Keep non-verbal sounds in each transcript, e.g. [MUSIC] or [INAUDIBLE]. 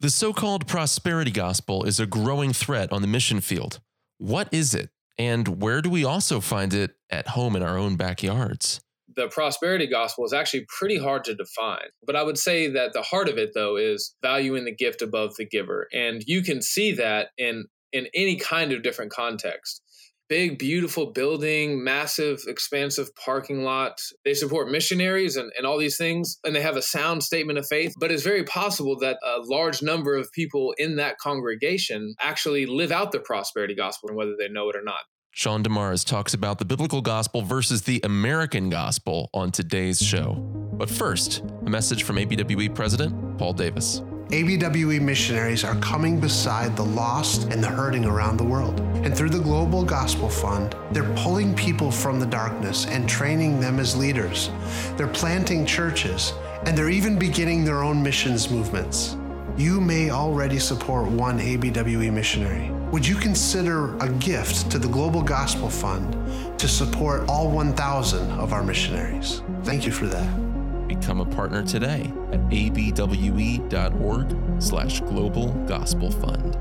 The so called prosperity gospel is a growing threat on the mission field. What is it? And where do we also find it at home in our own backyards? The prosperity gospel is actually pretty hard to define. But I would say that the heart of it, though, is valuing the gift above the giver. And you can see that in, in any kind of different context big, beautiful building, massive, expansive parking lot. They support missionaries and, and all these things, and they have a sound statement of faith. But it's very possible that a large number of people in that congregation actually live out the prosperity gospel, and whether they know it or not. Sean DeMars talks about the biblical gospel versus the American gospel on today's show. But first, a message from ABWE President Paul Davis. ABWE missionaries are coming beside the lost and the hurting around the world. And through the Global Gospel Fund, they're pulling people from the darkness and training them as leaders. They're planting churches, and they're even beginning their own missions movements. You may already support one ABWE missionary. Would you consider a gift to the Global Gospel Fund to support all 1,000 of our missionaries? Thank you for that. Become a partner today at abwe.org slash global gospel fund.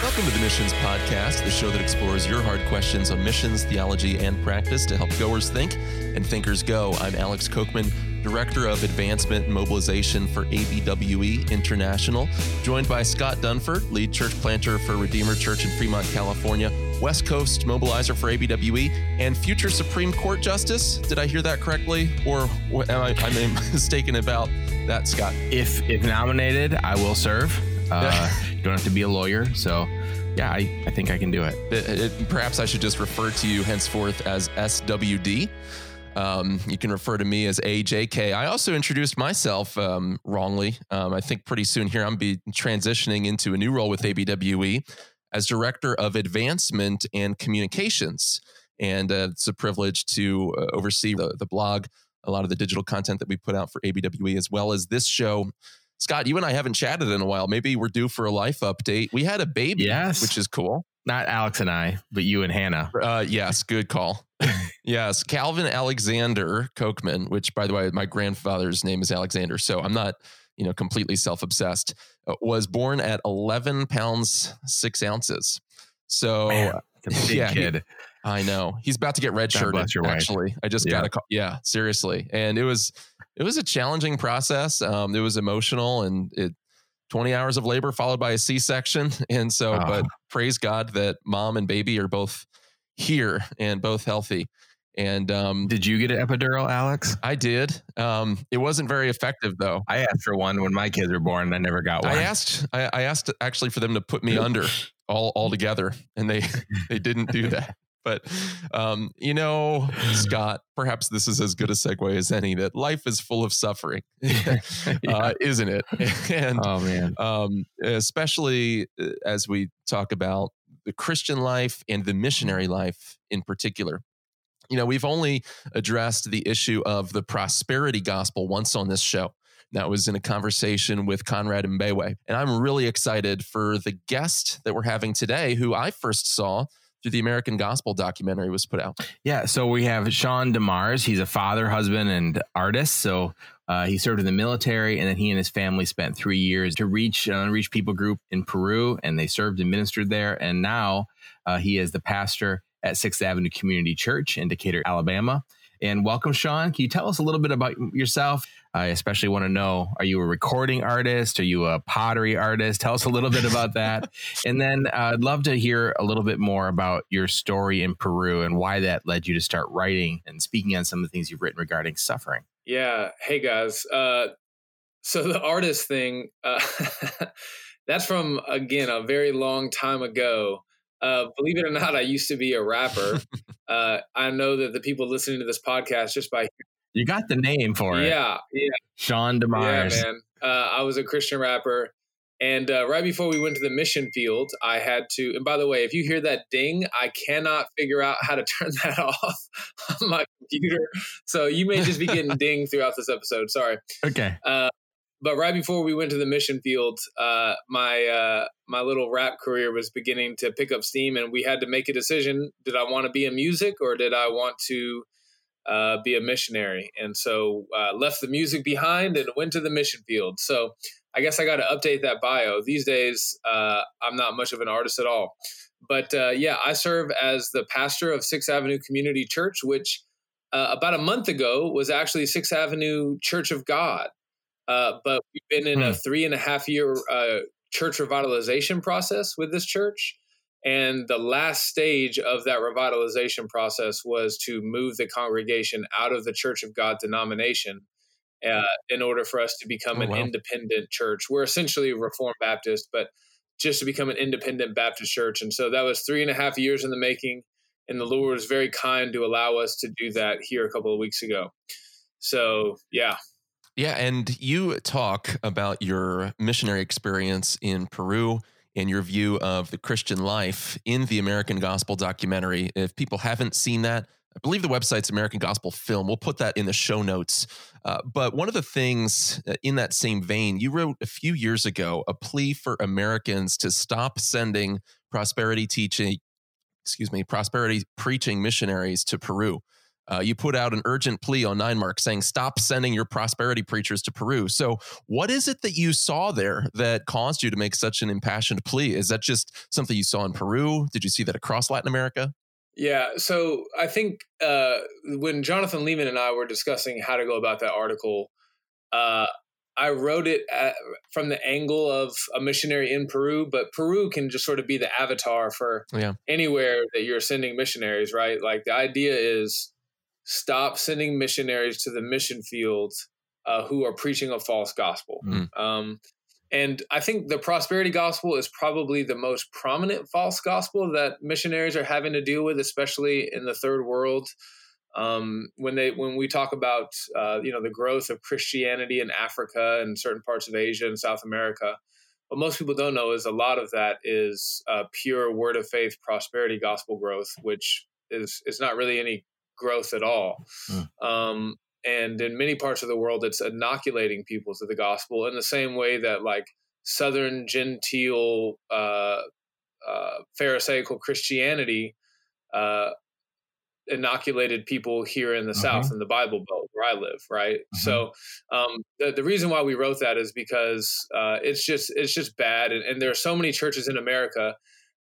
Welcome to the Missions Podcast, the show that explores your hard questions on missions, theology, and practice to help goers think and thinkers go. I'm Alex Kochman Director of Advancement and Mobilization for ABWE International, joined by Scott Dunford, Lead Church Planter for Redeemer Church in Fremont, California, West Coast Mobilizer for ABWE, and future Supreme Court Justice. Did I hear that correctly? Or am I I'm [LAUGHS] mistaken about that, Scott? If, if nominated, I will serve. Uh, [LAUGHS] you don't have to be a lawyer. So yeah, I, I think I can do it. It, it. Perhaps I should just refer to you henceforth as SWD. Um, you can refer to me as AJK. I also introduced myself um, wrongly. Um, I think pretty soon here I'm be transitioning into a new role with ABWE as director of advancement and communications, and uh, it's a privilege to uh, oversee the, the blog, a lot of the digital content that we put out for ABWE, as well as this show. Scott, you and I haven't chatted in a while. Maybe we're due for a life update. We had a baby, yes. which is cool. Not Alex and I, but you and Hannah. Uh, yes, good call. [LAUGHS] yes, Calvin Alexander Kochman, which by the way, my grandfather's name is Alexander, so I'm not, you know, completely self-obsessed. Uh, was born at 11 pounds six ounces. So Man, [LAUGHS] yeah, kid. He, I know he's about to get redshirted. Actually, I just yeah. got a call. Yeah, seriously, and it was it was a challenging process. Um, it was emotional, and it 20 hours of labor followed by a C-section, [LAUGHS] and so, oh. but praise God that mom and baby are both here and both healthy. And um, did you get an epidural, Alex? I did. Um, it wasn't very effective, though. I asked for one when my kids were born. I never got one. I asked. I, I asked actually for them to put me under all all together, and they [LAUGHS] they didn't do that. But um, you know, Scott, perhaps this is as good a segue as any. That life is full of suffering, [LAUGHS] [LAUGHS] yeah. uh, isn't it? And oh man, um, especially uh, as we talk about the Christian life and the missionary life in particular. You know, we've only addressed the issue of the prosperity gospel once on this show. That was in a conversation with Conrad Mbewe. And I'm really excited for the guest that we're having today, who I first saw through the American Gospel documentary was put out. Yeah, so we have Sean DeMars. He's a father, husband, and artist. So uh, he served in the military, and then he and his family spent three years to reach an unreached people group in Peru, and they served and ministered there. And now uh, he is the pastor at Sixth Avenue Community Church in Decatur, Alabama. And welcome, Sean. Can you tell us a little bit about yourself? I especially want to know are you a recording artist? Are you a pottery artist? Tell us a little bit about that. [LAUGHS] and then uh, I'd love to hear a little bit more about your story in Peru and why that led you to start writing and speaking on some of the things you've written regarding suffering. Yeah. Hey guys. Uh, so the artist thing, uh, [LAUGHS] that's from again a very long time ago. Uh, believe it or not, I used to be a rapper. [LAUGHS] uh, I know that the people listening to this podcast just by you got the name for it. Yeah, yeah. Sean DeMars. Yeah, man. Uh, I was a Christian rapper. And uh, right before we went to the mission field, I had to. And by the way, if you hear that ding, I cannot figure out how to [LAUGHS] turn that off on my computer. So you may just be getting [LAUGHS] ding throughout this episode. Sorry. Okay. But right before we went to the mission field, uh, my uh, my little rap career was beginning to pick up steam, and we had to make a decision: did I want to be in music, or did I want to uh, be a missionary. And so uh, left the music behind and went to the mission field. So I guess I got to update that bio. These days, uh, I'm not much of an artist at all. But uh, yeah, I serve as the pastor of Sixth Avenue Community Church, which uh, about a month ago was actually Sixth Avenue Church of God. Uh, but we've been in hmm. a three and a half year church revitalization process with this church. And the last stage of that revitalization process was to move the congregation out of the Church of God denomination uh, in order for us to become oh, an wow. independent church. We're essentially a Reformed Baptist, but just to become an independent Baptist church. And so that was three and a half years in the making. And the Lord was very kind to allow us to do that here a couple of weeks ago. So, yeah. Yeah. And you talk about your missionary experience in Peru and your view of the Christian life in the American Gospel documentary. If people haven't seen that, I believe the website's American Gospel Film. We'll put that in the show notes. Uh, but one of the things uh, in that same vein, you wrote a few years ago a plea for Americans to stop sending prosperity teaching, excuse me, prosperity preaching missionaries to Peru. Uh, you put out an urgent plea on Nine Mark saying, stop sending your prosperity preachers to Peru. So, what is it that you saw there that caused you to make such an impassioned plea? Is that just something you saw in Peru? Did you see that across Latin America? Yeah. So, I think uh, when Jonathan Leeman and I were discussing how to go about that article, uh, I wrote it at, from the angle of a missionary in Peru, but Peru can just sort of be the avatar for yeah. anywhere that you're sending missionaries, right? Like the idea is stop sending missionaries to the mission fields uh, who are preaching a false gospel. Mm. Um, and I think the prosperity gospel is probably the most prominent false gospel that missionaries are having to deal with, especially in the third world. Um, when they when we talk about uh, you know the growth of Christianity in Africa and certain parts of Asia and South America, what most people don't know is a lot of that is uh, pure word of faith prosperity gospel growth, which is is not really any growth at all. Mm. Um, and in many parts of the world, it's inoculating people to the gospel in the same way that like Southern genteel uh, uh, Pharisaical Christianity uh, inoculated people here in the South in the Bible Belt where I live, right? Mm-hmm. So um, the the reason why we wrote that is because uh, it's just it's just bad, and, and there are so many churches in America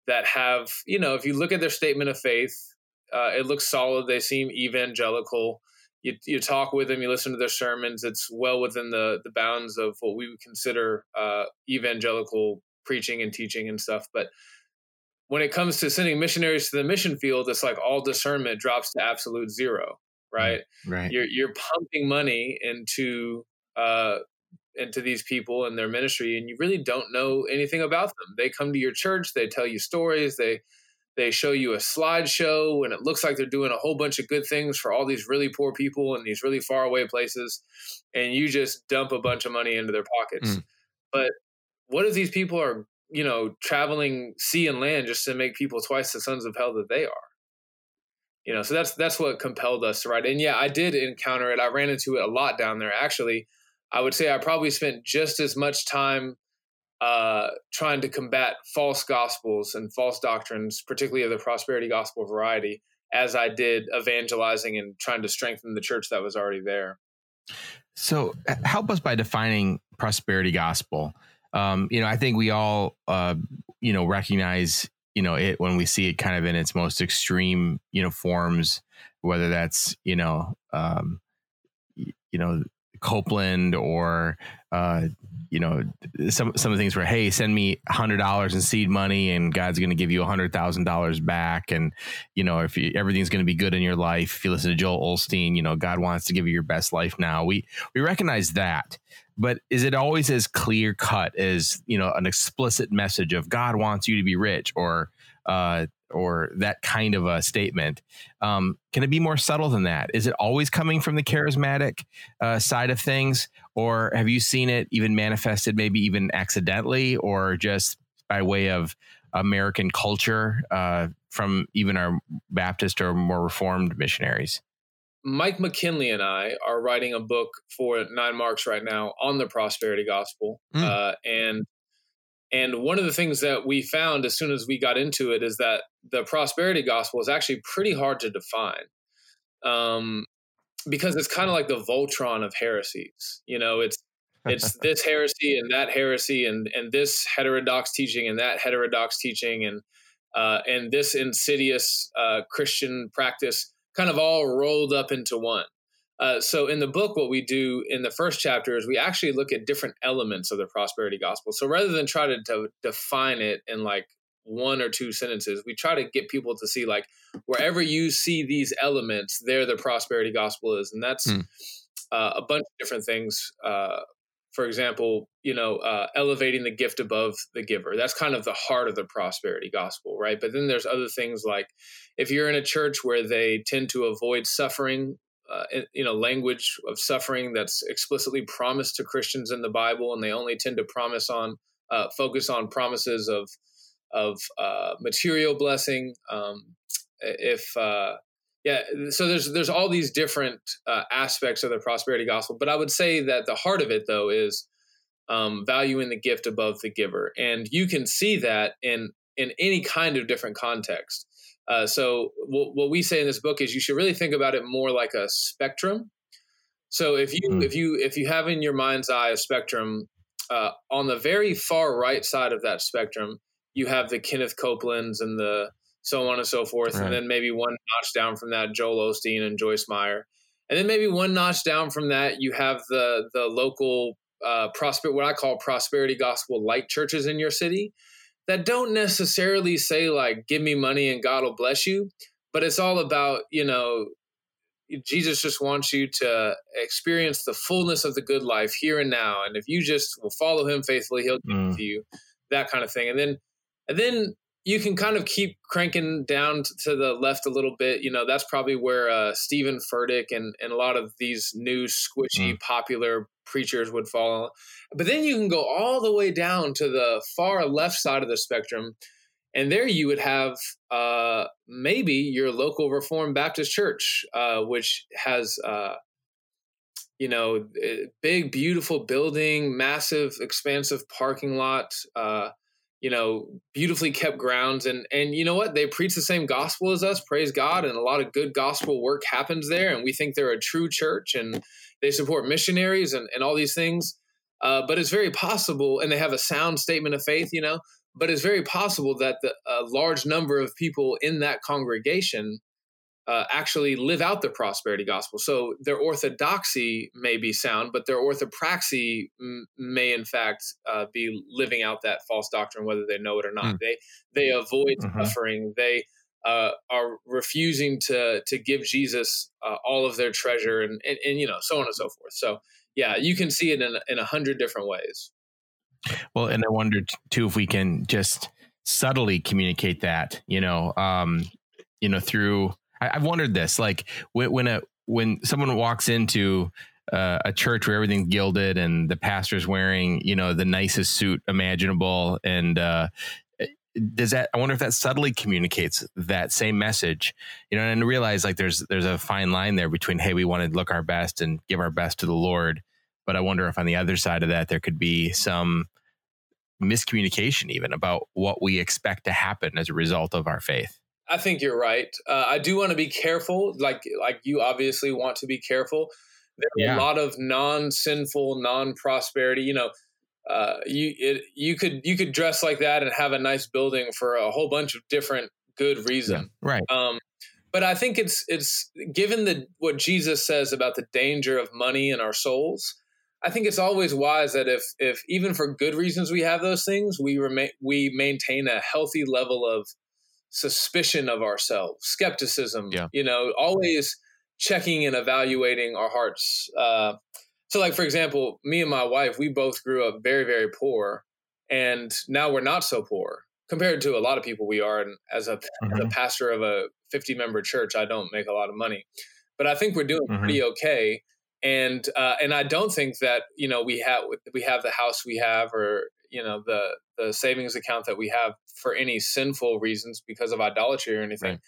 that have you know if you look at their statement of faith uh, it looks solid. They seem evangelical. You, you talk with them, you listen to their sermons. It's well within the the bounds of what we would consider uh, evangelical preaching and teaching and stuff. But when it comes to sending missionaries to the mission field, it's like all discernment drops to absolute zero. Right? Right. You're you're pumping money into uh, into these people and their ministry, and you really don't know anything about them. They come to your church, they tell you stories, they they show you a slideshow and it looks like they're doing a whole bunch of good things for all these really poor people in these really far away places and you just dump a bunch of money into their pockets. Mm. but what if these people are you know traveling sea and land just to make people twice the sons of hell that they are? You know so that's that's what compelled us to write and yeah i did encounter it. I ran into it a lot down there actually. I would say i probably spent just as much time uh, trying to combat false gospels and false doctrines, particularly of the prosperity gospel variety, as I did evangelizing and trying to strengthen the church that was already there. So, help us by defining prosperity gospel. Um, you know, I think we all, uh, you know, recognize, you know, it when we see it kind of in its most extreme, you know, forms, whether that's, you know, um, you know, Copeland or uh, you know some some of the things where hey send me hundred dollars in seed money and God's going to give you hundred thousand dollars back. And you know if you, everything's going to be good in your life if you listen to Joel Osteen you know God wants to give you your best life now. We we recognize that. But is it always as clear cut as you know an explicit message of God wants you to be rich or uh, or that kind of a statement. Um, can it be more subtle than that? Is it always coming from the charismatic uh, side of things, or have you seen it even manifested, maybe even accidentally, or just by way of American culture uh, from even our Baptist or more Reformed missionaries? Mike McKinley and I are writing a book for Nine Marks right now on the prosperity gospel, mm. uh, and and one of the things that we found as soon as we got into it is that the prosperity gospel is actually pretty hard to define. Um, because it's kind of like the Voltron of heresies. You know, it's it's [LAUGHS] this heresy and that heresy and and this heterodox teaching and that heterodox teaching and uh, and this insidious uh, Christian practice kind of all rolled up into one. Uh, so in the book, what we do in the first chapter is we actually look at different elements of the prosperity gospel. So rather than try to, to define it in like one or two sentences, we try to get people to see like wherever you see these elements, there the prosperity gospel is, and that's hmm. uh, a bunch of different things. Uh, for example, you know, uh, elevating the gift above the giver. That's kind of the heart of the prosperity gospel, right? But then there's other things like if you're in a church where they tend to avoid suffering uh, you know language of suffering that's explicitly promised to Christians in the Bible, and they only tend to promise on uh, focus on promises of of uh, material blessing. Um, if uh, yeah, so there's there's all these different uh, aspects of the prosperity gospel, but I would say that the heart of it though is um, valuing the gift above the giver, and you can see that in in any kind of different context. Uh, so what, what, we say in this book is you should really think about it more like a spectrum. So if you mm. if you if you have in your mind's eye a spectrum, uh, on the very far right side of that spectrum, you have the Kenneth Copelands and the so on and so forth, right. and then maybe one notch down from that, Joel Osteen and Joyce Meyer, and then maybe one notch down from that, you have the the local uh, prosper what I call prosperity gospel light churches in your city that don't necessarily say like give me money and God will bless you, but it's all about, you know, Jesus just wants you to experience the fullness of the good life here and now. And if you just will follow him faithfully, he'll give mm. it to you, that kind of thing. And then and then you can kind of keep cranking down to the left a little bit. You know, that's probably where uh, Steven Furtick and, and a lot of these new squishy, mm. popular preachers would fall. But then you can go all the way down to the far left side of the spectrum. And there you would have uh, maybe your local Reformed Baptist church, uh, which has, uh, you know, eh, big, beautiful building, massive, expansive parking lot uh, you know beautifully kept grounds and and you know what? They preach the same gospel as us praise god and a lot of good gospel work happens there and we think they're a true church and they support missionaries and, and all these things. Uh, but it's very possible and they have a sound statement of faith you know? But it's very possible that the, a large number of people in that congregation uh, actually live out the prosperity gospel. So their orthodoxy may be sound, but their orthopraxy m- may in fact uh, be living out that false doctrine, whether they know it or not. Mm. They they avoid mm-hmm. suffering. They uh, are refusing to to give Jesus uh, all of their treasure, and, and, and you know so on and so forth. So yeah, you can see it in in a hundred different ways. Well, and I wondered too if we can just subtly communicate that, you know, um, you know, through I, have wondered this, like when, when a when someone walks into uh, a church where everything's gilded and the pastor's wearing, you know, the nicest suit imaginable, and uh, does that? I wonder if that subtly communicates that same message, you know, and realize like there's there's a fine line there between hey, we want to look our best and give our best to the Lord, but I wonder if on the other side of that there could be some miscommunication even about what we expect to happen as a result of our faith. I think you're right. Uh, I do want to be careful, like like you obviously want to be careful. There are yeah. a lot of non-sinful, non-prosperity. You know, uh, you it, you could you could dress like that and have a nice building for a whole bunch of different good reason. Yeah, right. Um, but I think it's it's given the what Jesus says about the danger of money in our souls. I think it's always wise that if if even for good reasons we have those things, we remain we maintain a healthy level of suspicion of ourselves, skepticism, yeah. you know, always checking and evaluating our hearts. Uh, so, like, for example, me and my wife, we both grew up very, very poor. And now we're not so poor compared to a lot of people we are. And as a, mm-hmm. as a mm-hmm. pastor of a 50 member church, I don't make a lot of money. But I think we're doing mm-hmm. pretty okay. And uh, and I don't think that you know we have we have the house we have or you know the the savings account that we have for any sinful reasons because of idolatry or anything. Right.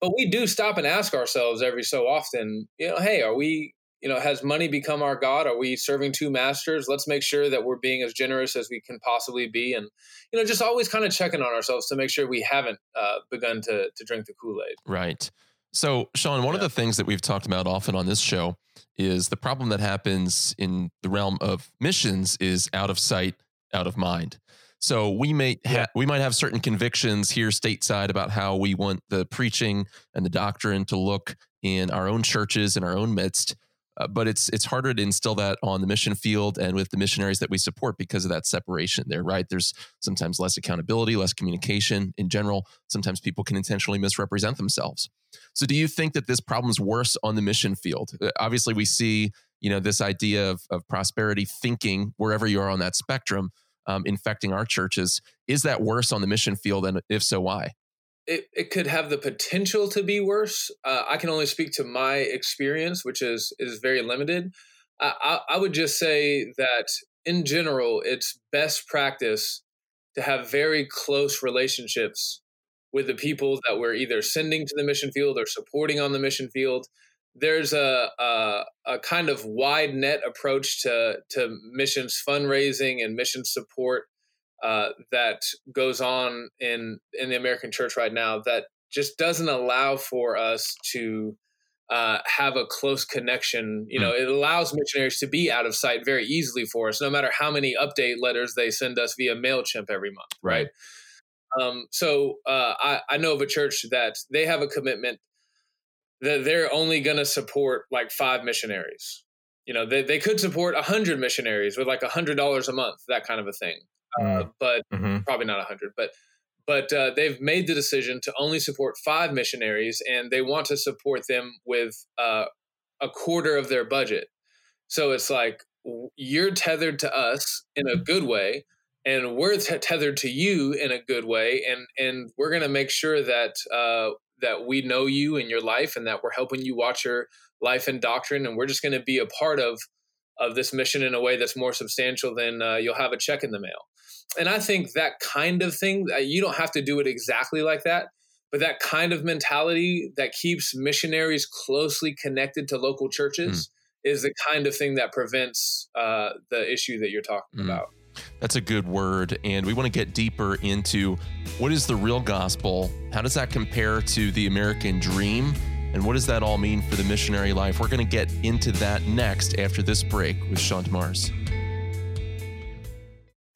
But we do stop and ask ourselves every so often, you know, hey, are we, you know, has money become our God? Are we serving two masters? Let's make sure that we're being as generous as we can possibly be, and you know, just always kind of checking on ourselves to make sure we haven't uh, begun to to drink the Kool Aid. Right. So, Sean, one of the things that we've talked about often on this show is the problem that happens in the realm of missions is out of sight, out of mind. So we may ha- Yeah. we might have certain convictions here stateside about how we want the preaching and the doctrine to look in our own churches in our own midst. Uh, but it's it's harder to instill that on the mission field and with the missionaries that we support because of that separation there, right? There's sometimes less accountability, less communication in general. Sometimes people can intentionally misrepresent themselves. So, do you think that this problem's worse on the mission field? Uh, Obviously, we see you know this idea of, of prosperity thinking wherever you are on that spectrum um, infecting our churches. Is that worse on the mission field, and if so, why? it, it could have the potential to be worse. Uh, I can only speak to my experience, which is is very limited. I, I, I would just say that in general, it's best practice to have very close relationships with the people that we're either sending to the mission field or supporting on the mission field. There's a, a, a kind of wide net approach to to missions fundraising and mission support uh, that goes on in in the American church right now that just doesn't allow for us to uh, have a close connection. You know, it allows missionaries to be out of sight very easily for us, no matter how many update letters they send us via Mailchimp every month. Right. Um, so uh, I, I know of a church that they have a commitment that they're only going to support like five missionaries. You know, they, they could support a hundred missionaries with like a hundred dollars a month, that kind of a thing. Uh, but Mhm. probably not a hundred, but but uh, they've made the decision to only support five missionaries, and they want to support them with uh, a quarter of their budget. So it's like you're tethered to us in a good way, and we're t- tethered to you in a good way, and and we're going to make sure that uh, that we know you and your life, and that we're helping you watch your life and doctrine, and we're just going to be a part of of this mission in a way that's more substantial than uh, you'll have a check in the mail and I think that kind of thing, uh, you don't have to do it exactly like that, but that kind of mentality that keeps missionaries closely connected to local churches is the kind of thing that prevents uh, the issue that you're talking Mm. about. That's a good word. And we want to get deeper into what is the real gospel? How does that compare to the American dream? And what does that all mean for the missionary life? We're going to get into that next after this break with Sean DeMars.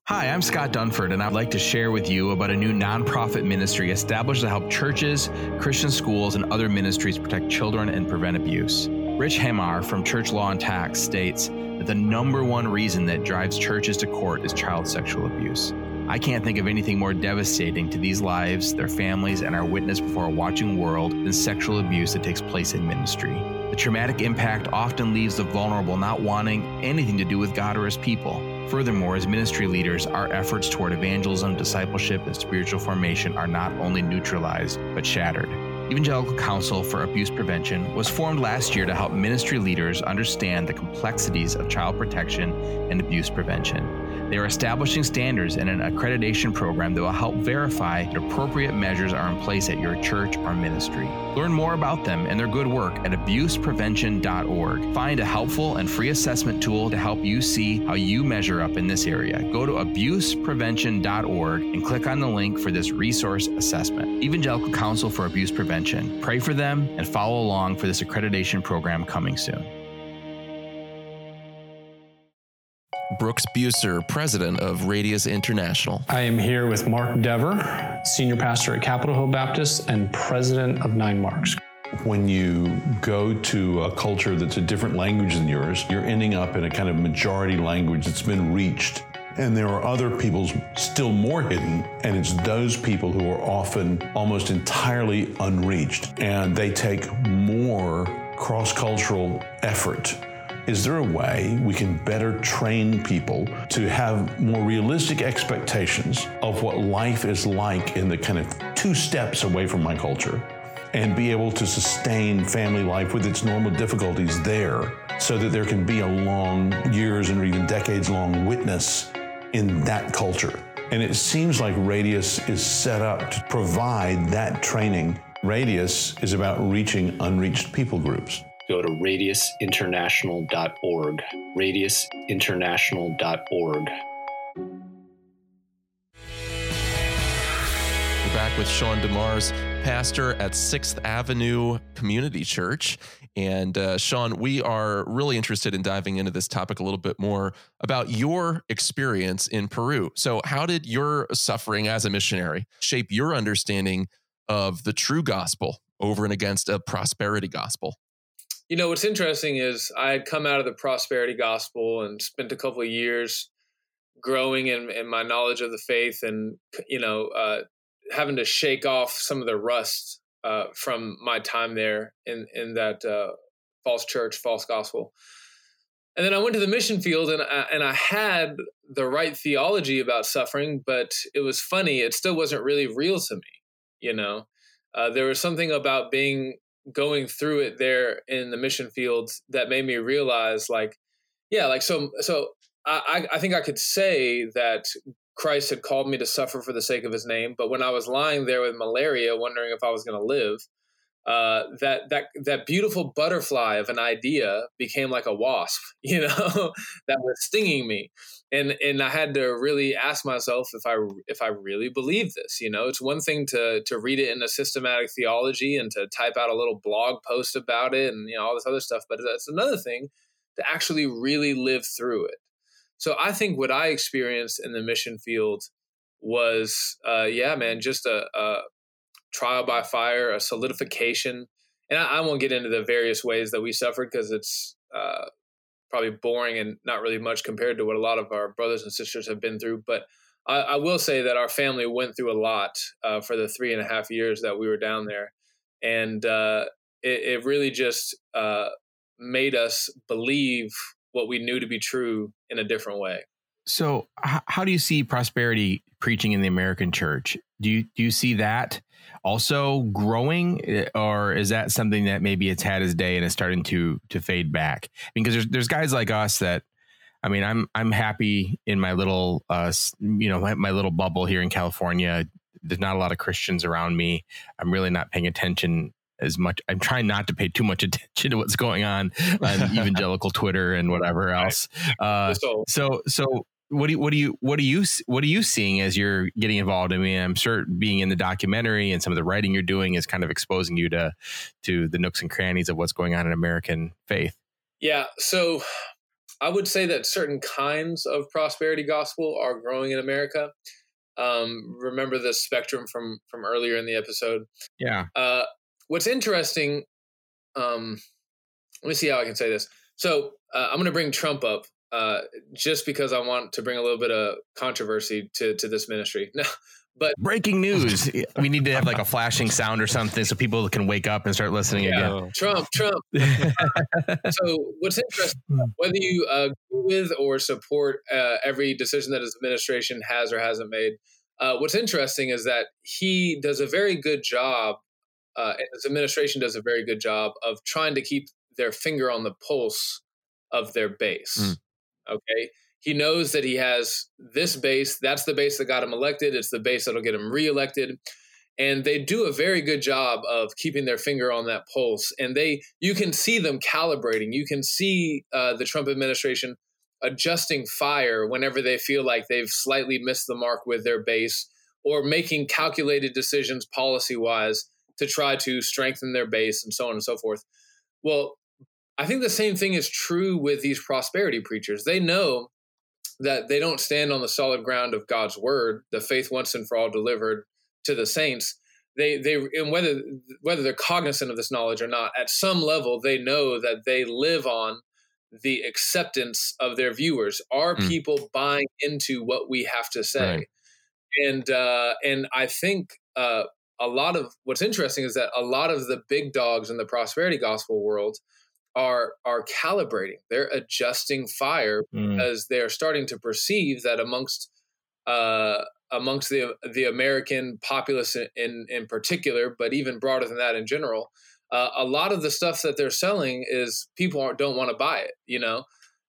Hi, I'm Scott Dunford, and I'd like to share with you about a new nonprofit ministry established to help churches, Christian schools, and other ministries protect children and prevent abuse. Rich Hammar from Church Law and Tax states that the number one reason that drives churches to court is child sexual abuse. I can't think of anything more devastating to these lives, their families, and our witness before a watching world than sexual abuse that takes place in ministry. The traumatic impact often leaves the vulnerable not wanting anything to do with God or His people. Furthermore, as ministry leaders, our efforts toward evangelism, discipleship, and spiritual formation are not only neutralized, but shattered. Evangelical Council for Abuse Prevention was formed last year to help ministry leaders understand the complexities of child protection and abuse prevention. They are establishing standards and an accreditation program that will help verify that appropriate measures are in place at your church or ministry. Learn more about them and their good work at abuseprevention.org. Find a helpful and free assessment tool to help you see how you measure up in this area. Go to abuseprevention.org and click on the link for this resource assessment. Evangelical Council for Abuse Prevention. Pray for them and follow along for this accreditation program coming soon. Brooks Buser, president of Radius International. I am here with Mark Dever, senior pastor at Capitol Hill Baptist and president of Nine Marks. When you go to a culture that's a different language than yours, you're ending up in a kind of majority language that's been reached. And there are other peoples still more hidden, and it's those people who are often almost entirely unreached. And they take more cross cultural effort. Is there a way we can better train people to have more realistic expectations of what life is like in the kind of two steps away from my culture? and be able to sustain family life with its normal difficulties there so that there can be a long years and even decades long witness in that culture. And it seems like Radius is set up to provide that training. Radius is about reaching unreached people groups. Go to radiusinternational.org. Radiusinternational.org. We're back with Sean DeMars, pastor at Sixth Avenue Community Church. And uh, Sean, we are really interested in diving into this topic a little bit more about your experience in Peru. So, how did your suffering as a missionary shape your understanding of the true gospel over and against a prosperity gospel? You know, what's interesting is I had come out of the prosperity gospel and spent a couple of years growing in, in my knowledge of the faith and, you know, uh, having to shake off some of the rust uh, from my time there in, in that uh, false church, false gospel. And then I went to the mission field and I, and I had the right theology about suffering, but it was funny. It still wasn't really real to me. You know, uh, there was something about being going through it there in the mission fields that made me realize like yeah like so so i i think i could say that christ had called me to suffer for the sake of his name but when i was lying there with malaria wondering if i was going to live uh, that that that beautiful butterfly of an idea became like a wasp, [LAUGHS] you know, that was stinging me, and and I had to really ask myself if I if I really believe this. You know, it's one thing to to read it in a systematic theology and to type out a little blog post about it and you know all this other stuff, but it's another thing to actually really live through it. So I think what I experienced in the mission field was, uh, yeah, man, just a, a trial by fire, a solidification. And I, I won't get into the various ways that we suffered because it's uh, probably boring and not really much compared to what a lot of our brothers and sisters have been through. But I, I will say that our family went through a lot uh, for the three and a half years that we were down there. And uh, it, it, really just uh, made us believe what we knew to be true in a different way. So, how do you see prosperity preaching in the American church? Do you do you see that also growing, eh, or is that something that maybe it's had its day and it's starting to to fade back? Because there's there's guys like us that, I mean, I'm I'm happy in my little uh you know my, my little bubble here in California. There's not a lot of Christians around me. I'm really not paying attention as much. I'm trying not to pay too much [LAUGHS] attention to what's going on on [LAUGHS] evangelical Twitter and whatever else. Uh, so, so what do you, what do you what do you what are you seeing as you're getting involved? I mean, I'm sure being in the documentary and some of the writing you're doing is kind of exposing you to to the nooks and crannies of what's going on in American faith. Yeah, so I would say that certain kinds of prosperity gospel are growing in America. Um, remember the spectrum from from earlier in the episode. Yeah. Uh, what's interesting? Um, let me see how I can say this. So uh, I'm going to bring Trump up uh, just because I want to bring a little bit of controversy to to this ministry. [LAUGHS] No, but breaking news. [LAUGHS] we need to have like a flashing sound or something so people can wake up and start listening yeah. again. [LAUGHS] Trump, Trump. so what's interesting, hmm. whether you uh, agree with or support uh, every decision that his administration has or hasn't made, uh, what's interesting is that he does a very good job, uh, and his administration does a very good job of trying to keep their finger on the pulse of their base. Mm. Okay. He knows that he has this base. That's the base that got him elected. It's the base that'll get him reelected. And they do a very good job of keeping their finger on that pulse. And they, you can see them calibrating. You can see uh, the Trump administration adjusting fire whenever they feel like they've slightly missed the mark with their base or making calculated decisions policy wise to try to strengthen their base and so on and so forth. Well, I think the same thing is true with these prosperity preachers. They know that they don't stand on the solid ground of God's word, the faith once and for all delivered to the saints. They they and whether whether they're cognizant of this knowledge or not, at some level they know that they live on the acceptance of their viewers. Are mm. people buying into what we have to say? Right. And uh, and I think uh, a lot of what's interesting is that a lot of the big dogs in the prosperity gospel world are are calibrating. They're adjusting fire mm. because they're starting to perceive that amongst uh, amongst the the American populace in, in, in particular, but even broader than that in general, uh, a lot of the stuff that they're selling is people don't want to buy it. You know.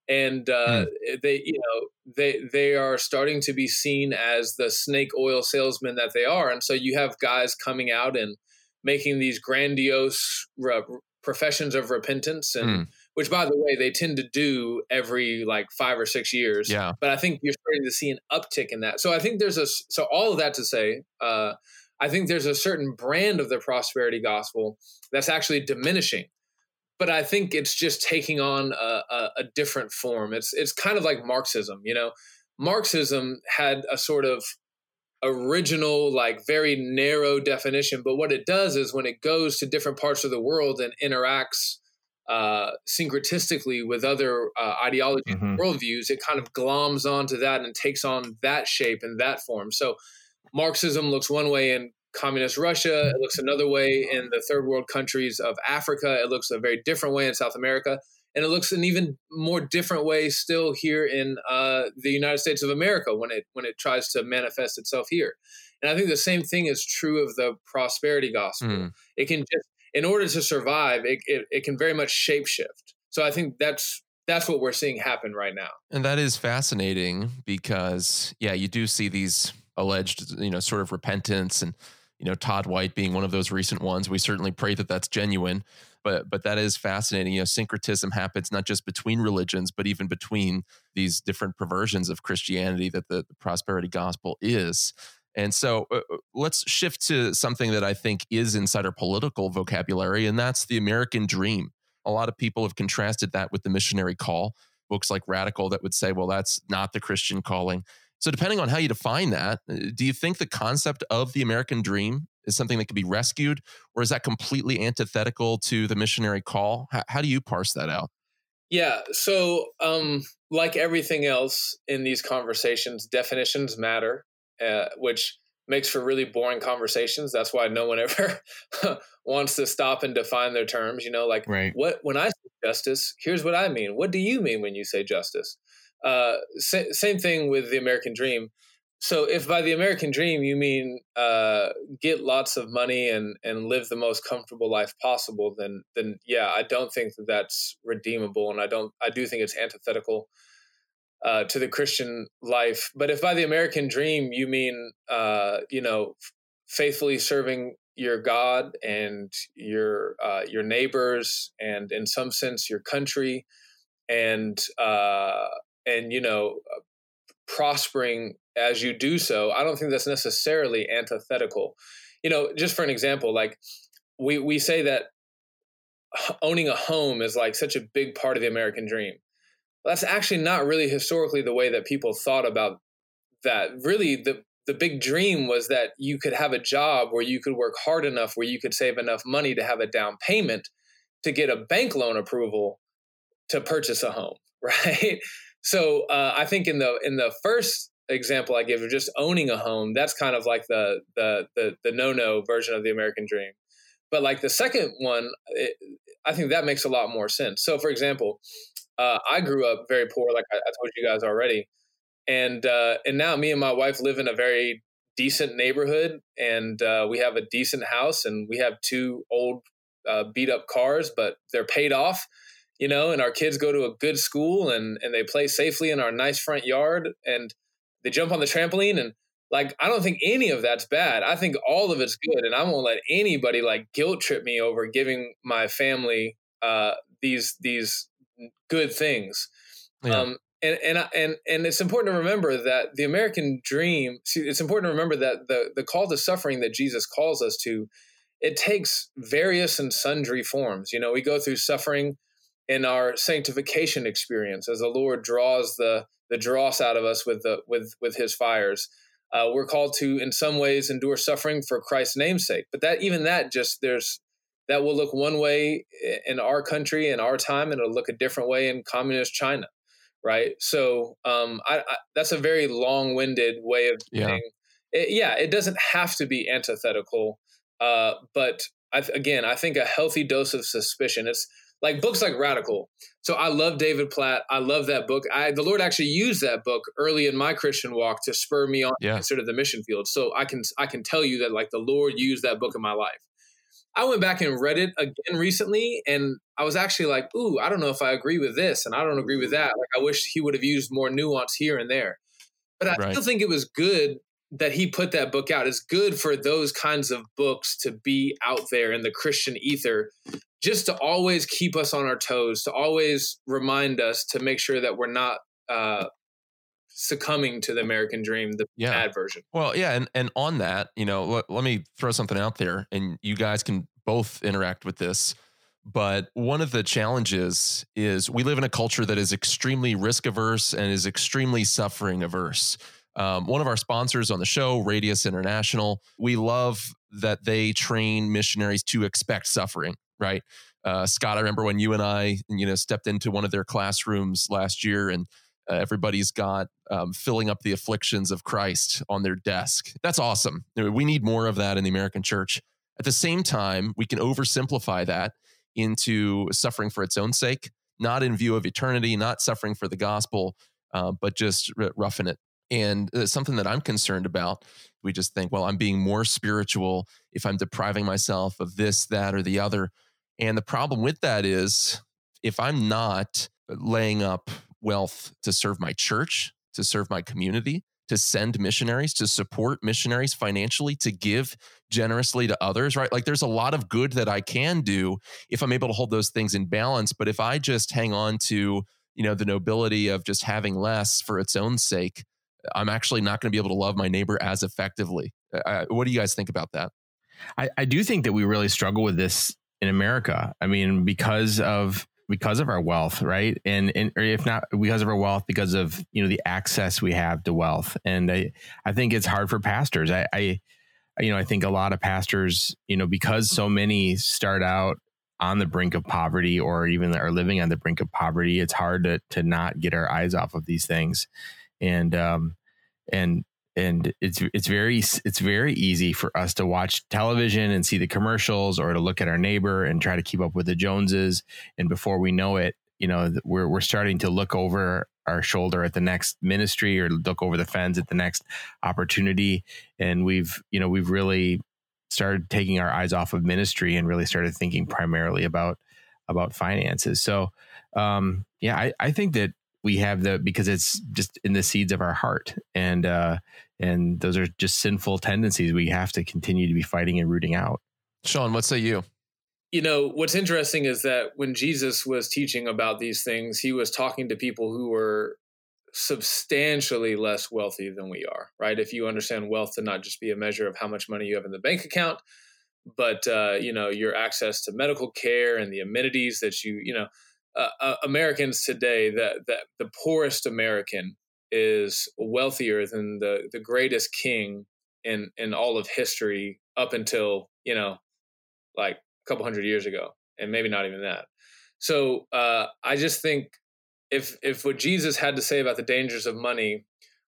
And uh, mm. they, you know, they they are starting to be seen as the snake oil salesman that they are, and so you have guys coming out and making these grandiose professions of repentance and mm. which by the way they tend to do every like five or six years yeah but i think you're starting to see an uptick in that so i think there's a so all of that to say uh I think there's a certain brand of the prosperity gospel that's actually diminishing. But I think it's just taking on a, a, a different form. It's it's kind of like Marxism, you know. Marxism had a sort of original, like very narrow definition. But what it does is when it goes to different parts of the world and interacts uh, syncretistically with other uh, ideologies mm-hmm. and worldviews, it kind of gloms onto that and takes on that shape and that form. So Marxism looks one way in communist Russia, it looks another way in the third world countries of Africa, it looks a very different way in South America and it looks an even more different way still here in uh, the United States of America when it when it tries to manifest itself here. And I think the same thing is true of the prosperity gospel. Mm. It can just, in order to survive, it, it, it can very much shapeshift. So I think that's that's what we're seeing happen right now. And that is fascinating because yeah, you do see these alleged, you know, sort of repentance and you know Todd White being one of those recent ones. We certainly pray that that's genuine but but that is fascinating. You know, syncretism happens not just between religions, but even between these different perversions of Christianity that the, the prosperity gospel is. And so uh, uh, let's shift to something that I think is inside our political vocabulary, and that's the American dream. A lot of people have contrasted that with the missionary call. Books like Radical that would say, well, that's not the Christian calling. So, depending on how you define that, uh, do you think the concept of the American dream is something that could be rescued, or is that completely antithetical to the missionary call? How, how do you parse that out? Yeah. So, um, like everything else in these conversations, definitions matter, uh, which makes for really boring conversations. That's why no one [LAUGHS] ever wants to stop and define their terms. You know, like right. what when I say justice, here's what I mean. What do you mean when you say justice? Uh, sa- same thing with the American dream so if by the American dream you mean uh, get lots of money and and live the most comfortable life possible, then then yeah, I don't think that that's redeemable, and I don't I do think it's antithetical uh, to the Christian life. But if by the American dream you mean uh, you know faithfully serving your God and your uh, your neighbors, and in some sense your country, and uh, and you know prospering as you do so, I don't think that's necessarily antithetical. You know, just for an example, like we we say that owning a home is like such a big part of the American dream. That's actually not really historically the way that people thought about that. Really, the the big dream was that you could have a job where you could work hard enough where you could save enough money to have a down payment to get a bank loan approval to purchase a home, [LAUGHS] right? So uh, I think in the in the first example I give of just owning a home, that's kind of like the the the, the no no version of the American dream. But like the second one, it, I think that makes a lot more sense. So for example, uh, I grew up very poor, like I, I told you guys already, and uh, and now me and my wife live in a very decent neighborhood, and uh, we have a decent house, and we have two old uh, beat up cars, but they're paid off you know, and our kids go to a good school and and they play safely in our nice front yard and they jump on the trampoline and like I don't think any of that's bad. I think all of it's good and I won't let anybody like guilt trip me over giving my family uh these these good things. Yeah. Um and and and and it's important to remember that the American dream. See, it's important to remember that the the call to suffering that Jesus calls us to, it takes various and sundry forms. You know, we go through suffering in our sanctification experience as the Lord draws the the dross out of us with the with with His fires. Uh, we're called to, in some ways, endure suffering for Christ's namesake. But that even that just there's that will look one way in our country in our time, and it'll look a different way in communist China, right? So um, I, I, that's a very long-winded way of yeah. saying, it, yeah, it doesn't have to be antithetical, uh, but I, again, I think a healthy dose of suspicion. It's like books like Radical. So I love David Platt. I love that book. I the Lord actually used that book early in my Christian walk to spur me on yeah. to consider the mission field. So I can I can tell you that like the Lord used that book in my life. I went back and read it again recently, and I was actually like, "Ooh, I don't know if I agree with this, and I don't agree with that. Like, I wish he would have used more nuance here and there." But I right. still think it was good that he put that book out. It's good for those kinds of books to be out there in the Christian ether just to always keep us on our toes, to always remind us to make sure that we're not uh, succumbing to the American dream, the Yeah. bad version. Well, yeah, and and on that, you know, let, let me throw something out there, and you guys can both interact with this. But one of the challenges is we live in a culture that is extremely risk averse and is extremely suffering averse. Um, one of our sponsors on the show, Radius International, we love that they train missionaries to expect suffering. Right, uh, Scott. I remember when you and I, you know, stepped into one of their classrooms last year, and uh, everybody's got um, filling up the afflictions of Christ on their desk. That's awesome. We need more of that in the American church. At the same time, we can oversimplify that into suffering for its own sake, not in view of eternity, not suffering for the gospel, uh, but just r- roughing it. And uh, something that I'm concerned about, we just think, well, I'm being more spiritual if I'm depriving myself of this, that, or the other. And the problem with that is if I'm not laying up wealth to serve my church, to serve my community, to send missionaries, to support missionaries financially, to give generously to others, right? Like there's a lot of good that I can do if I'm able to hold those things in balance. But if I just hang on to, you know, the nobility of just having less for its own sake, I'm actually not going to be able to love my neighbor as effectively. Uh, what do you guys think about that? I, I do think that we really struggle with this in America. I mean, because of because of our wealth, right? And and if not because of our wealth, because of you know the access we have to wealth. And I I think it's hard for pastors. I, I you know I think a lot of pastors, you know, because so many start out on the brink of poverty or even are living on the brink of poverty, it's hard to to not get our eyes off of these things. And um and and it's it's very it's very easy for us to watch television and see the commercials or to look at our neighbor and try to keep up with the joneses. And before we know it you know we're we're starting to look over our shoulder at the next ministry or look over the fence at the next opportunity. And we've you know we've really started taking our eyes off of ministry and really started thinking primarily about about finances. So um yeah i i think that we have the because it's just in the seeds of our heart and uh and those are just sinful tendencies we have to continue to be fighting and rooting out Sean, what say you? You know, what's interesting is that when Jesus was teaching about these things, he was talking to people who were substantially less wealthy than we are, right? If you understand wealth to not just be a measure of how much money you have in the bank account, but uh, you know your access to medical care and the amenities that you, you know, uh, uh, Americans today, that that the poorest American is wealthier than the the greatest king in in all of history up until you know like a couple hundred years ago, and maybe not even that. So uh, I just think if if what Jesus had to say about the dangers of money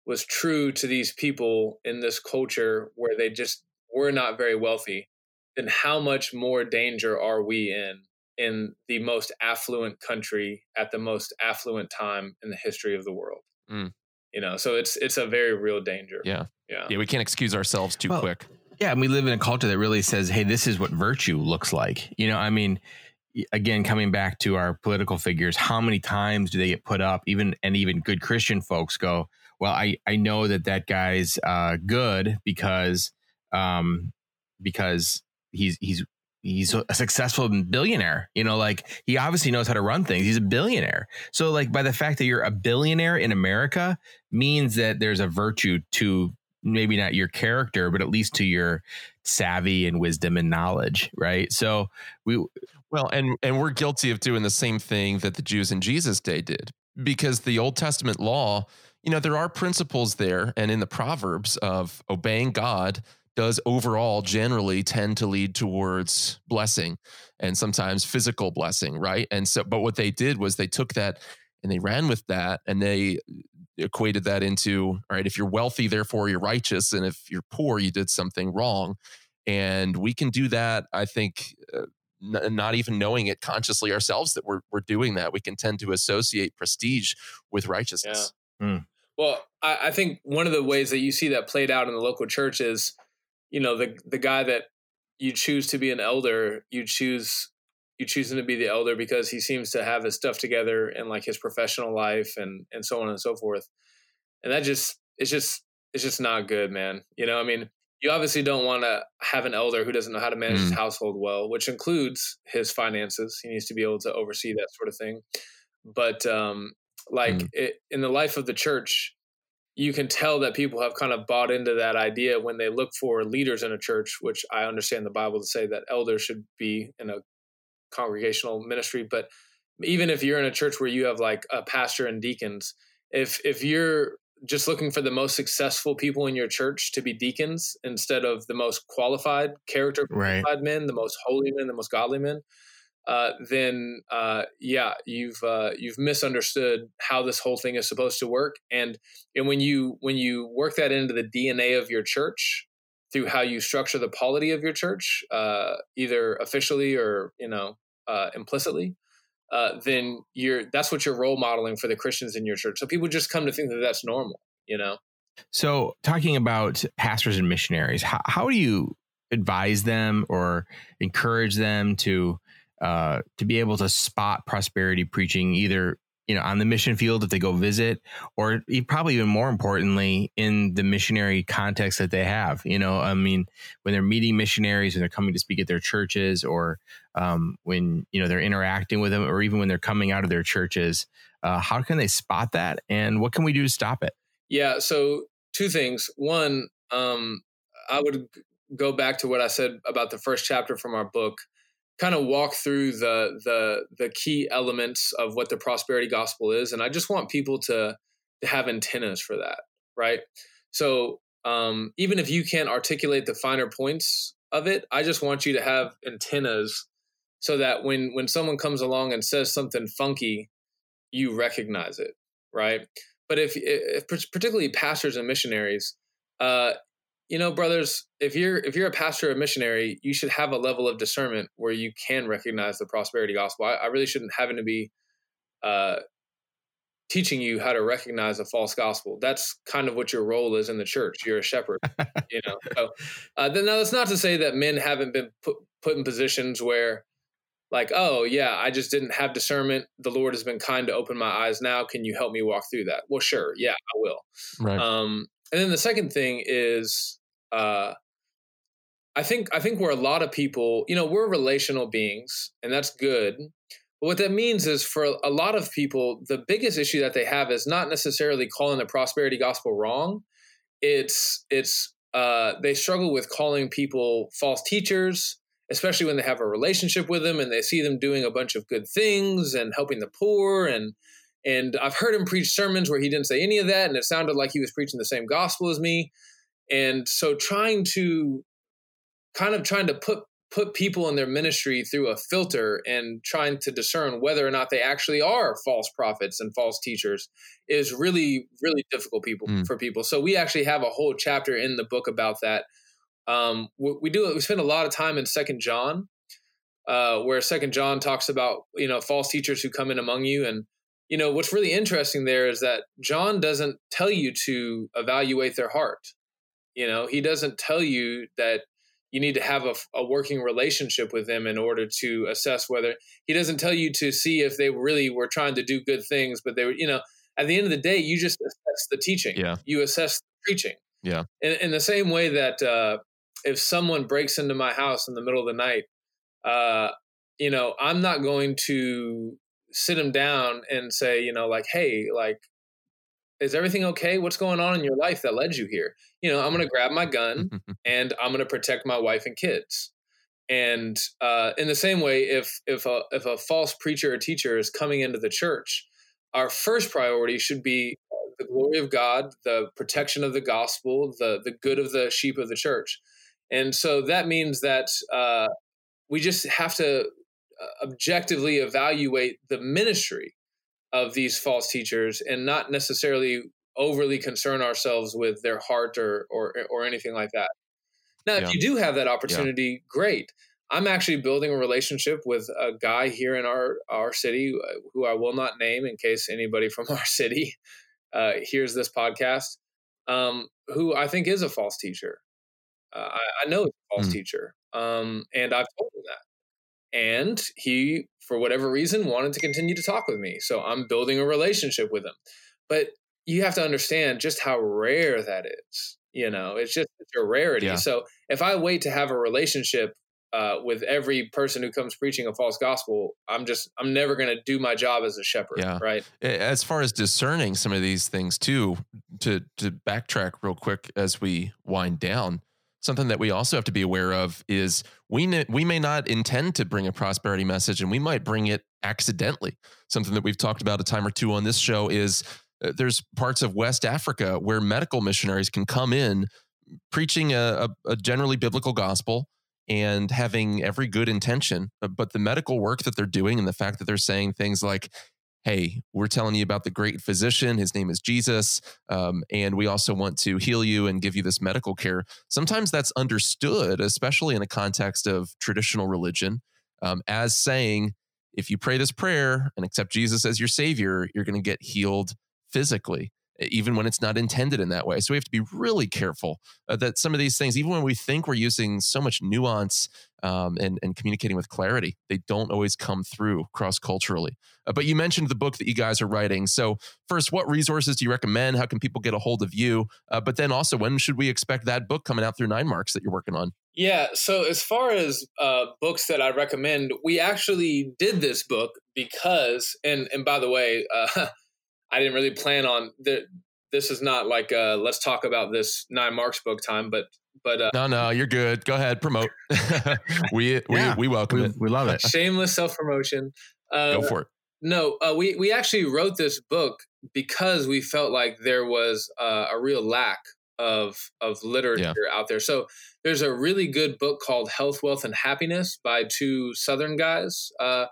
was true to these people in this culture where they just were not very wealthy, then how much more danger are we in in the most affluent country at the most affluent time in the history of the world? Mm. You know, so it's it's a very real danger. Yeah. Yeah. Yeah, we can't excuse ourselves too Well, quick. Yeah, and we live in a culture that really says, "Hey, this is what virtue looks like." You know, I mean, again, coming back to our political figures, how many times do they get put up? Even and even good Christian folks go, "Well, I I know that that guy's uh, good because um because he's he's." He's a successful billionaire, you know, like he obviously knows how to run things. He's a billionaire. So, like, by the fact that you're a billionaire in America means that there's a virtue to maybe not your character, but at least to your savvy and wisdom and knowledge, right? So we Well, and and we're guilty of doing the same thing that the Jews in Jesus' day did, because the Old Testament law, you know, there are principles there, and in the Proverbs of obeying God does overall generally tend to lead towards blessing and sometimes physical blessing, right? And so, but what they did was they took that and they ran with that, and they equated that into all right if you're wealthy therefore you're righteous and if you're poor you did something wrong. And we can do that i think uh, n- not even knowing it consciously ourselves that we're, we're doing that. We can tend to associate prestige with righteousness. Well, I, I think one of the ways that you see that played out in the local church is, you know, the the guy that you choose to be an elder, you choose you choose him to be the elder because he seems to have his stuff together in like his professional life and and so on and so forth. And that just it's just it's just not good, man. You know, I mean, you obviously don't want to have an elder who doesn't know how to manage his Mm. household well, which includes his finances. He needs to be able to oversee that sort of thing. But um like Mm. it, in the life of the church, you can tell that people have kind of bought into that idea when they look for leaders in a church, which I understand the Bible to say that elders should be in a congregational ministry. But even if you're in a church where you have like a pastor and deacons, if if you're just looking for the most successful people in your church to be deacons instead of the most qualified character qualified right. men, the most holy men, the most godly men, uh, then uh, yeah, you've uh, you've misunderstood how this whole thing is supposed to work. And and when you when you work that into the DNA of your church through how you structure the polity of your church, uh, either officially or you know uh, implicitly, then you're that's what you're role modeling for the Christians in your church. So people just come to think that that's normal, you know. So talking about pastors and missionaries, how, how do you advise them or encourage them to uh, to be able to spot prosperity preaching either you know on the mission field if they go visit or probably even more importantly in the missionary context that they have. You know i mean when they're meeting missionaries and they're coming to speak at their churches or um, when you know they're interacting with them or even when they're coming out of their churches uh, how can they spot that and what can we do to stop it? Yeah so two things. One um, i would go back to what i said about the first chapter from our book kind of walk through the the the key elements of what the prosperity gospel is and i just want people to to have antennas for that right? So um, even if you can't articulate the finer points of it i just want you to have antennas so that when when someone comes along and says something funky you recognize it right? But if, if particularly pastors and missionaries uh, you know brothers if you're if you're a pastor or missionary you should have a level of discernment where you can recognize the prosperity gospel. I, I really shouldn't having to be uh, teaching you how to recognize a false gospel. That's kind of what your role is in the church. You're a shepherd [LAUGHS] you know? So uh, then now that's not to say that men haven't been put, put in positions where like oh yeah i just didn't have discernment. The lord has been kind to open my eyes. Now can you help me walk through that? Well sure yeah i will. Right. Um and then the second thing is uh, I think I think where a lot of people, you know, we're relational beings, and that's good. But what that means is for a lot of people, the biggest issue that they have is not necessarily calling the prosperity gospel wrong. It's it's uh, they struggle with calling people false teachers, especially when they have a relationship with them and they see them doing a bunch of good things and helping the poor and and I've heard him preach sermons where he didn't say any of that, and it sounded like he was preaching the same gospel as me. And so trying to kind of trying to put put people in their ministry through a filter and trying to discern whether or not they actually are false prophets and false teachers is really really difficult people mm. for people so we actually have a whole chapter in the book about that um, we, we, do we spend a lot of time in second john uh, where second john talks about you know false teachers who come in among you and you know what's really interesting there is that John doesn't tell you to evaluate their heart. You know, he doesn't tell you that you need to have a, a, working relationship with them in order to assess whether he doesn't tell you to see if they really were trying to do good things, but they were, you know, at the end of the day, you just assess the teaching. Yeah. You assess the preaching. Yeah. In, in the same way that uh, if someone breaks into my house in the middle of the night, uh, you know, I'm not going to sit him down and say, you know, like, hey, like, is everything okay? What's going on in your life that led you here? You know, I'm going to grab my gun [LAUGHS] and I'm going to protect my wife and kids. And uh, in the same way, if if a if a false preacher or teacher is coming into the church, our first priority should be uh, the glory of God, the protection of the gospel, the the good of the sheep of the church. And so that means that uh, we just have to objectively evaluate the ministry of these false teachers and not necessarily overly concern ourselves with their heart or or or anything like that. Now, yeah. if you do have that opportunity, yeah. great. I'm actually building a relationship with a guy here in our our city uh, who I will not name in case anybody from [LAUGHS] our city uh, hears this podcast, um, who I think is a false teacher. Uh, I, I, know he's a false mm. teacher, um, and I've told him that and he for whatever reason wanted to continue to talk with me so i'm building a relationship with him but you have to understand just how rare that is you know it's just it's a rarity yeah. so if i wait to have a relationship uh, with every person who comes preaching a false gospel, I'm just I'm never going to do my job as a shepherd. Yeah. Right. As far as discerning some of these things too, to to backtrack real quick as we wind down, something that we also have to be aware of is we ne- we may not intend to bring a prosperity message, and we might bring it accidentally. Something that we've talked about a time or two on this show is uh, there's parts of West Africa where medical missionaries can come in preaching a, a, a generally biblical gospel and having every good intention, uh, but the medical work that they're doing and the fact that they're saying things like, hey, we're telling you about the great physician. His name is Jesus. Um, and we also want to heal you and give you this medical care. Sometimes that's understood, especially in a context of traditional religion, um, as saying, if you pray this prayer and accept Jesus as your savior, you're going to get healed physically even when it's not intended in that way. So we have to be really careful uh, that some of these things, even when we think we're using so much nuance um, and, and communicating with clarity, they don't always come through cross culturally. Uh, but you mentioned the book that you guys are writing. So, first, what resources do you recommend? How can people get a hold of you? Uh, but then also, when should we expect that book coming out through Nine Marks that you're working on? Yeah. So, as far as uh, books that I recommend, we actually did this book because, and and by the way, uh, [LAUGHS] I didn't really plan on the, this is not like uh, let's talk about this nine marks book time, but but uh, no, no, you're good. Go ahead, promote. [LAUGHS] we Yeah. we we welcome We, it. we love it. [LAUGHS] shameless self promotion. Uh, Go for it. No, uh, we we actually wrote this book because we felt like there was uh, a real lack of of literature out there. So there's a really good book called Health, Wealth, and Happiness by two Southern guys, uh,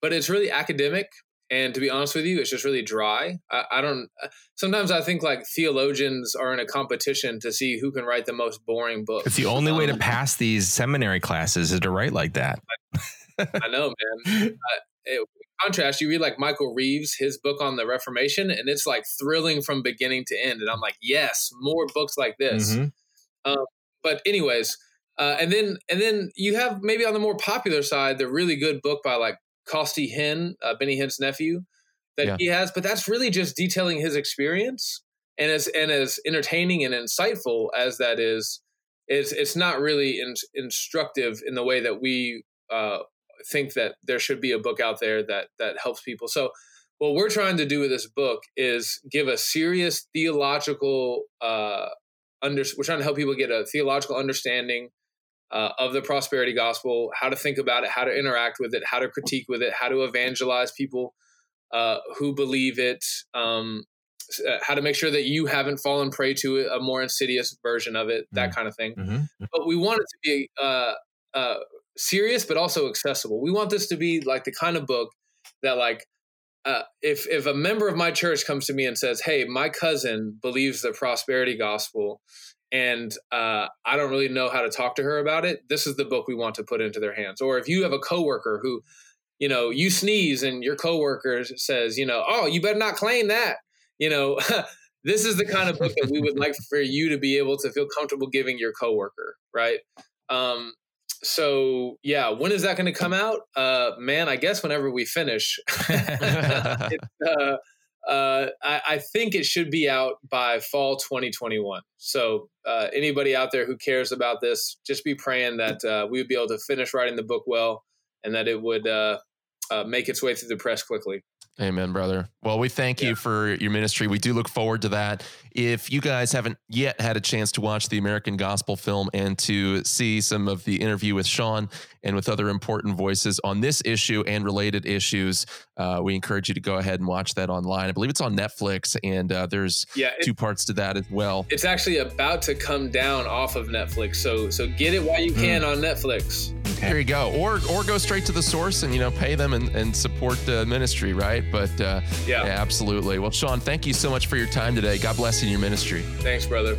but it's really academic. And to be honest with you, it's just really dry. I, I don't. Sometimes I think like theologians are in a competition to see who can write the most boring book. It's the only way to Um, pass these seminary classes is to write like that. I know, man. Uh, it, in contrast, you read like Michael Reeves, his book on the Reformation, and it's like thrilling from beginning to end. And I'm like, yes, more books like this. Mhm. But anyways, uh, and then and then you have maybe on the more popular side the really good book by like Costi Hinn, uh, Benny Hinn's nephew, that Yeah. he has. But that's really just detailing his experience, and as and as entertaining and insightful as that is, it's it's not really in, instructive in the way that we uh, think that there should be a book out there that that helps people. So what we're trying to do with this book is give a serious theological uh, under. We're trying to help people get a theological understanding uh, of the prosperity gospel, how to think about it, how to interact with it, how to critique with it, how to evangelize people uh, who believe it, um, uh, how to make sure that you haven't fallen prey to a more insidious version of it, that kind of thing Mhm. but we want it to be uh, uh, serious but also accessible. We want this to be like the kind of book that like uh, if if a member of my church comes to me and says, "Hey, my cousin believes the prosperity gospel." And uh, I don't really know how to talk to her about it. This is the book we want to put into their hands. Or if you have a coworker who, you know, you sneeze and your coworker says, you know, oh, you better not claim that. You know, [LAUGHS] this is the kind of book that we would like for you to be able to feel comfortable giving your coworker, right? Um, so yeah, when is that going to come out? Uh, man, I guess whenever we finish. [LAUGHS] Uh, uh, I, I think it should be out by fall 2021. So uh, anybody out there who cares about this, just be praying that uh, we would be able to finish writing the book well, and that it would uh, uh, make its way through the press quickly. Amen, brother. Well, we thank Yeah. you for your ministry. We do look forward to that. If you guys haven't yet had a chance to watch the American Gospel film and to see some of the interview with Sean and with other important voices on this issue and related issues, uh, we encourage you to go ahead and watch that online. I believe it's on Netflix, and uh, there's Yeah, it, two parts to that as well. it's actually about to come down off of Netflix. So so get it while you can on Netflix. There you go. Or or go straight to the source and you know pay them and, and support the ministry, right? But uh, Yeah. yeah, absolutely. Well, Sean, thank you so much for your time today. God bless you in your ministry. Thanks, brother.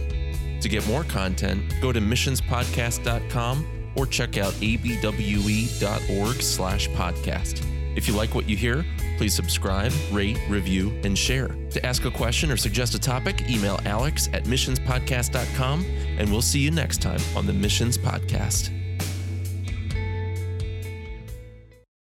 To get more content, go to missionspodcast.com or check out abwe.org slash podcast. If you like what you hear, please subscribe, rate, review, and share. To ask a question or suggest a topic, email alex at missionspodcast.com, and we'll see you next time on the Missions Podcast.